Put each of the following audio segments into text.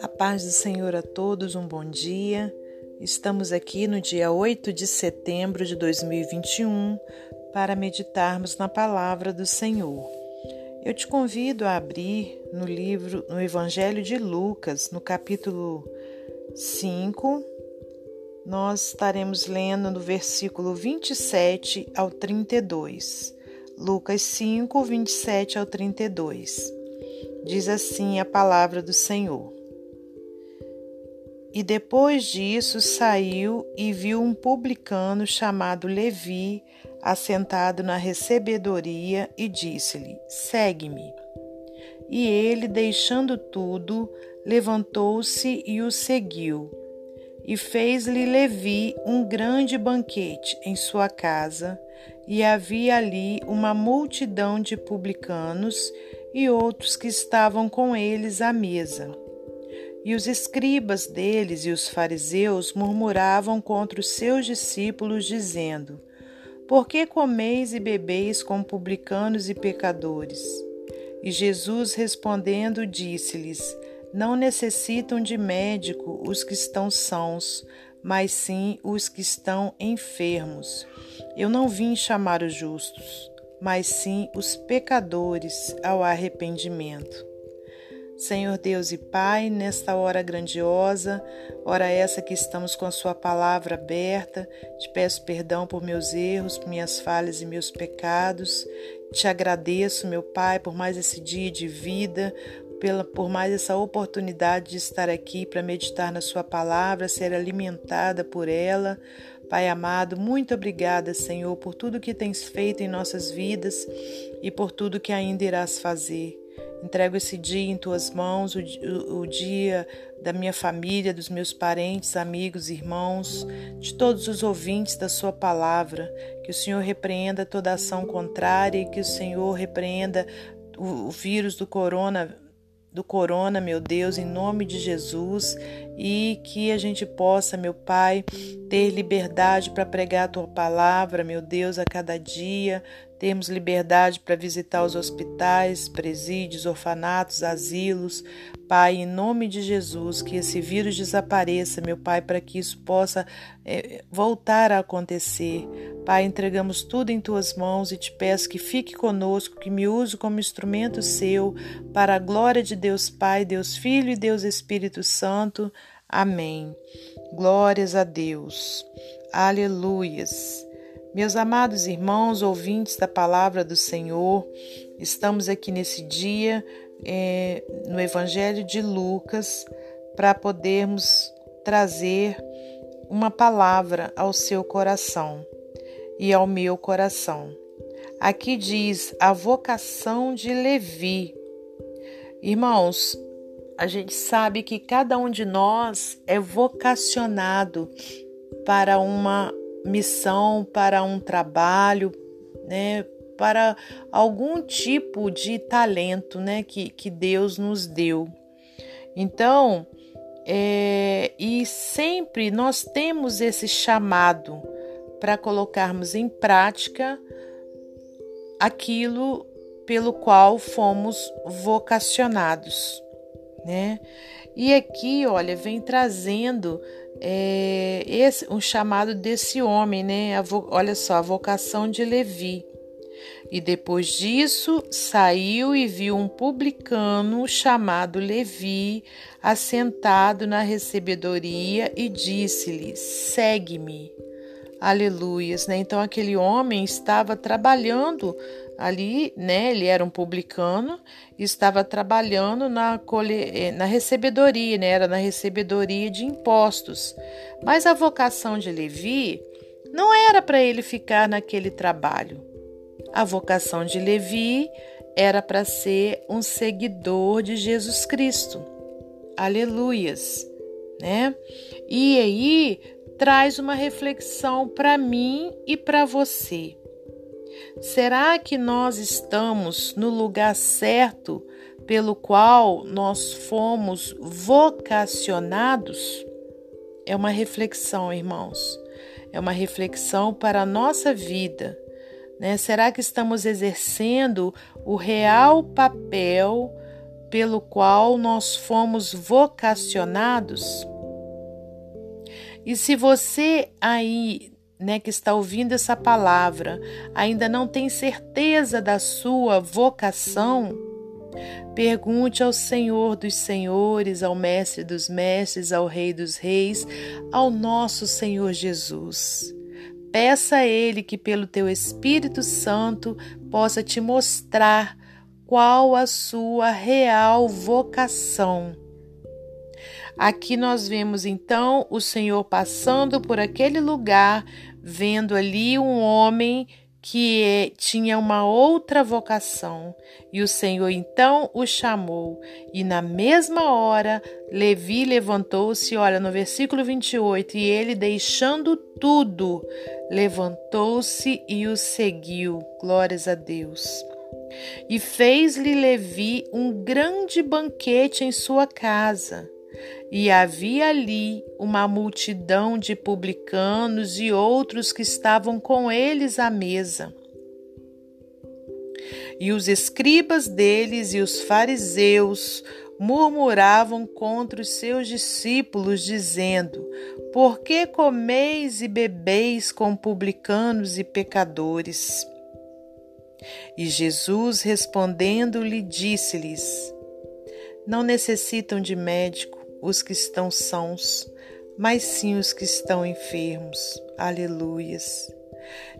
A paz do Senhor a todos, um bom dia. Estamos aqui no dia 8 de setembro de 2021 para meditarmos na palavra do Senhor. Eu te convido a abrir no livro, no Evangelho de Lucas, no capítulo 5. Nós estaremos lendo no versículo 27 ao 32. Lucas 5, 27 ao 32. Diz assim a palavra do Senhor. E depois disso saiu e viu um publicano chamado Levi assentado na recebedoria e disse-lhe: Segue-me. E ele, deixando tudo, levantou-se e o seguiu. E fez-lhe Levi um grande banquete em sua casa, e havia ali uma multidão de publicanos e outros que estavam com eles à mesa. E os escribas deles e os fariseus murmuravam contra os seus discípulos, dizendo: por que comeis e bebeis com publicanos e pecadores? E Jesus respondendo disse-lhes: Não necessitam de médico os que estão sãos, mas sim os que estão enfermos. Eu não vim chamar os justos, mas sim os pecadores ao arrependimento. Senhor Deus e Pai, nesta hora grandiosa, hora essa que estamos com a Sua palavra aberta, te peço perdão por meus erros, minhas falhas e meus pecados. Te agradeço, meu Pai, por mais esse dia de vida, pela, por mais essa oportunidade de estar aqui para meditar na Sua palavra, ser alimentada por ela. Pai amado, muito obrigada, Senhor, por tudo que tens feito em nossas vidas e por tudo que ainda irás fazer. Entrego esse dia em tuas mãos, o, o, dia da minha família, dos meus parentes, amigos, irmãos, de todos os ouvintes da Sua palavra. Que o Senhor repreenda toda ação contrária e que o Senhor repreenda o, o vírus do corona do corona, meu Deus, em nome de Jesus, e que a gente possa, meu Pai, ter liberdade para pregar a tua palavra, meu Deus, a cada dia, termos liberdade para visitar os hospitais, presídios, orfanatos, asilos. Pai, em nome de Jesus, que esse vírus desapareça, meu Pai, para que isso possa é, voltar a acontecer. Pai, entregamos tudo em tuas mãos e te peço que fique conosco, que me use como instrumento seu, para a glória de Deus Pai, Deus Filho e Deus Espírito Santo. Amém. Glórias a Deus. Aleluias. Meus amados irmãos, ouvintes da palavra do Senhor, estamos aqui nesse dia é, no Evangelho de Lucas para podermos trazer uma palavra ao seu coração e ao meu coração. Aqui diz a vocação de Levi. Irmãos, a gente sabe que cada um de nós é vocacionado para uma missão, para um trabalho, né, para algum tipo de talento né, que, que Deus nos deu. Então, é, e sempre nós temos esse chamado para colocarmos em prática aquilo pelo qual fomos vocacionados, né? E aqui, olha, vem trazendo é, esse, um chamado desse homem, né? Vo, olha só, a vocação de Levi. E depois disso saiu e viu um publicano chamado Levi assentado na recebedoria e disse-lhe: Segue-me. Aleluias, né? Então aquele homem estava trabalhando ali, né? Ele era um publicano, estava trabalhando na, colhe... na recebedoria, né? Era na recebedoria de impostos. Mas a vocação de Levi não era para ele ficar naquele trabalho. A vocação de Levi era para ser um seguidor de Jesus Cristo. Aleluias, né? E aí traz uma reflexão para mim e para você. Será que nós estamos no lugar certo pelo qual nós fomos vocacionados? É uma reflexão, irmãos. É uma reflexão para a nossa vida. Né? Será que estamos exercendo o real papel pelo qual nós fomos vocacionados? E se você aí, né, que está ouvindo essa palavra, ainda não tem certeza da sua vocação, pergunte ao Senhor dos Senhores, ao Mestre dos Mestres, ao Rei dos Reis, ao nosso Senhor Jesus. Peça a Ele que, pelo teu Espírito Santo, possa te mostrar qual a sua real vocação. Aqui nós vemos então o Senhor passando por aquele lugar, vendo ali um homem que tinha uma outra vocação. E o Senhor então o chamou. E na mesma hora, Levi levantou-se, olha no versículo 28, e ele deixando tudo, levantou-se e o seguiu. Glórias a Deus. E fez-lhe Levi um grande banquete em sua casa e havia ali uma multidão de publicanos e outros que estavam com eles à mesa. E os escribas deles e os fariseus murmuravam contra os seus discípulos, dizendo: Por que comeis e bebeis com publicanos e pecadores? E Jesus respondendo-lhe, disse-lhes: Não necessitam de médico os que estão sãos, mas sim os que estão enfermos. Aleluias.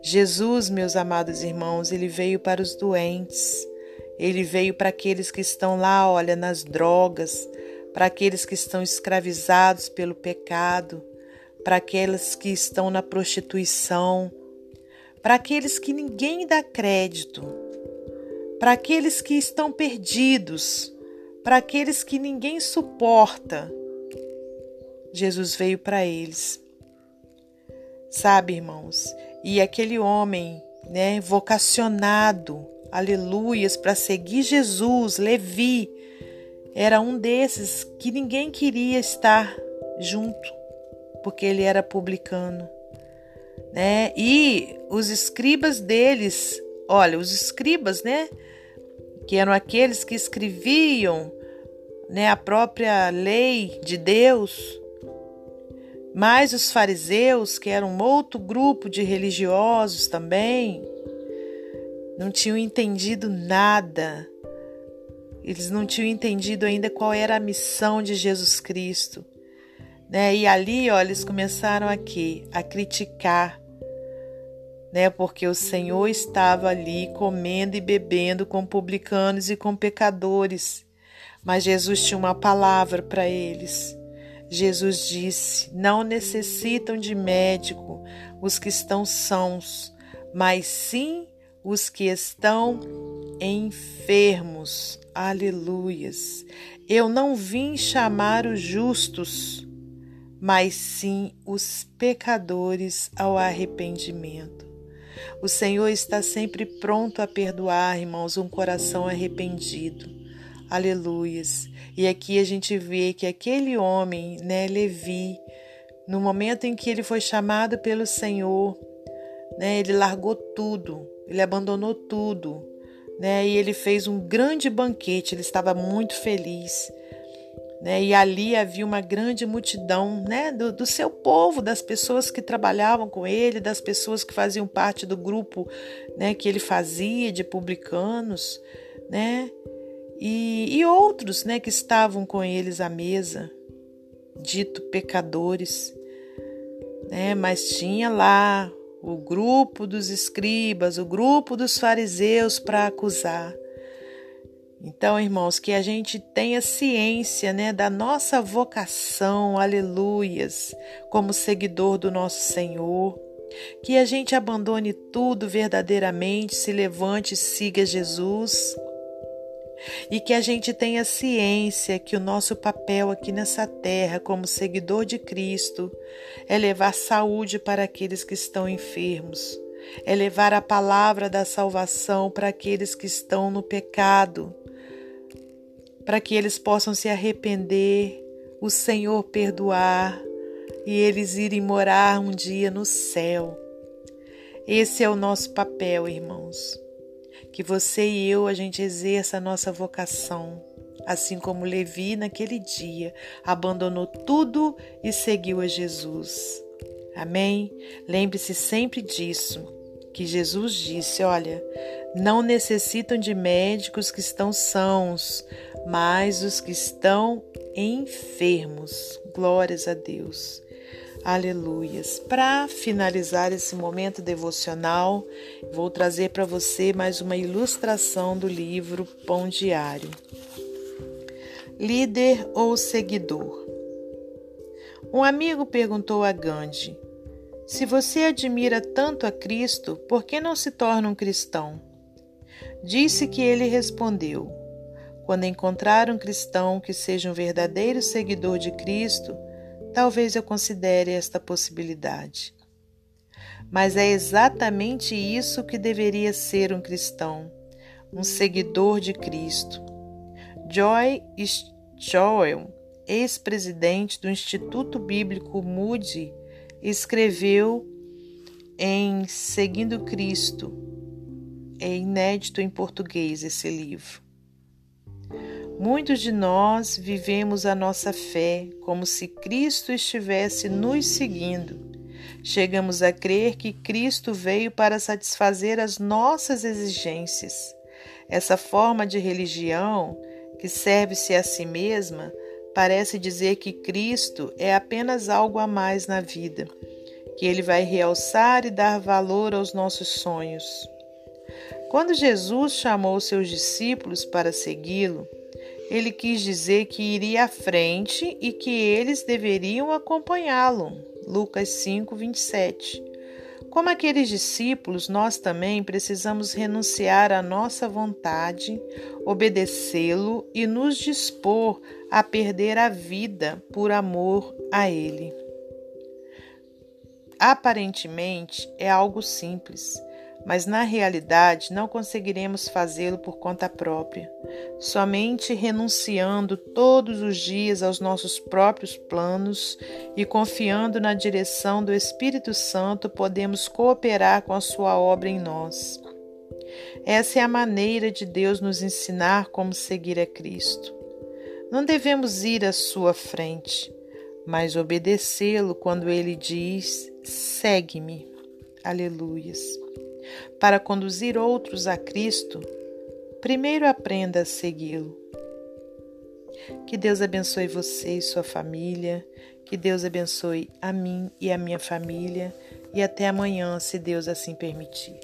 Jesus, meus amados irmãos, ele veio para os doentes. Ele veio para aqueles que estão lá, olha, nas drogas, para aqueles que estão escravizados pelo pecado, para aqueles que estão na prostituição, para aqueles que ninguém dá crédito, para aqueles que estão perdidos, para aqueles que ninguém suporta. Jesus veio para eles. Sabe, irmãos? E aquele homem, né, vocacionado, aleluias, para seguir Jesus, Levi, era um desses que ninguém queria estar junto, porque ele era publicano, né? E os escribas deles, olha, os escribas, né, que eram aqueles que escreviam né, a própria lei de Deus, mas os fariseus, que eram um outro grupo de religiosos também, não tinham entendido nada. Eles não tinham entendido ainda qual era a missão de Jesus Cristo. Né? E ali, ó, eles começaram aqui a criticar né? Porque o Senhor estava ali comendo e bebendo com publicanos e com pecadores. Mas Jesus tinha uma palavra para eles. Jesus disse: Não necessitam de médico os que estão sãos, mas sim os que estão enfermos. Aleluias. Eu não vim chamar os justos, mas sim os pecadores ao arrependimento. O Senhor está sempre pronto a perdoar, irmãos, um coração arrependido. Aleluias. E aqui a gente vê que aquele homem, né, Levi, no momento em que ele foi chamado pelo Senhor, né, ele largou tudo, ele abandonou tudo, né, e ele fez um grande banquete, ele estava muito feliz. Né? E ali havia uma grande multidão né? do, do seu povo, das pessoas que trabalhavam com ele, das pessoas que faziam parte do grupo né? que ele fazia de publicanos, né? E, e outros né? que estavam com eles à mesa, dito pecadores. Né? Mas tinha lá o grupo dos escribas, o grupo dos fariseus para acusar. Então, irmãos, que a gente tenha ciência, né, da nossa vocação, aleluias, como seguidor do nosso Senhor. Que a gente abandone tudo verdadeiramente, se levante e siga Jesus. E que a gente tenha ciência que o nosso papel aqui nessa terra, como seguidor de Cristo, é levar saúde para aqueles que estão enfermos, é levar a palavra da salvação para aqueles que estão no pecado para que eles possam se arrepender, o Senhor perdoar e eles irem morar um dia no céu. Esse é o nosso papel, irmãos. Que você e eu a gente exerça a nossa vocação, assim como Levi naquele dia abandonou tudo e seguiu a Jesus. Amém? Lembre-se sempre disso, que Jesus disse: Olha, não necessitam de médicos que estão sãos, mas os que estão enfermos. Glórias a Deus. Aleluias. Para finalizar esse momento devocional, vou trazer para você mais uma ilustração do livro Pão Diário. Líder ou seguidor? Um amigo perguntou a Gandhi: Se você admira tanto a Cristo, por que não se torna um cristão? Disse que ele respondeu: Quando encontrar um cristão que seja um verdadeiro seguidor de Cristo, talvez eu considere esta possibilidade. Mas é exatamente isso que deveria ser um cristão, um seguidor de Cristo. Joy Joel, ex-presidente do Instituto Bíblico Moody, escreveu em Seguindo Cristo. É inédito em português esse livro. Muitos de nós vivemos a nossa fé como se Cristo estivesse nos seguindo. Chegamos a crer que Cristo veio para satisfazer as nossas exigências. Essa forma de religião, que serve-se a si mesma, parece dizer que Cristo é apenas algo a mais na vida, que ele vai realçar e dar valor aos nossos sonhos. Quando Jesus chamou seus discípulos para segui-lo, ele quis dizer que iria à frente e que eles deveriam acompanhá-lo. Lucas 5, 27. Como aqueles discípulos, nós também precisamos renunciar à nossa vontade, obedecê-lo e nos dispor a perder a vida por amor a Ele. Aparentemente é algo simples, mas na realidade não conseguiremos fazê-lo por conta própria. Somente renunciando todos os dias aos nossos próprios planos e confiando na direção do Espírito Santo podemos cooperar com a sua obra em nós. Essa é a maneira de Deus nos ensinar como seguir a Cristo. Não devemos ir à sua frente, mas obedecê-lo quando ele diz: segue-me. Aleluias. Para conduzir outros a Cristo, primeiro aprenda a segui-lo. Que Deus abençoe você e sua família, que Deus abençoe a mim e a minha família, e até amanhã, se Deus assim permitir.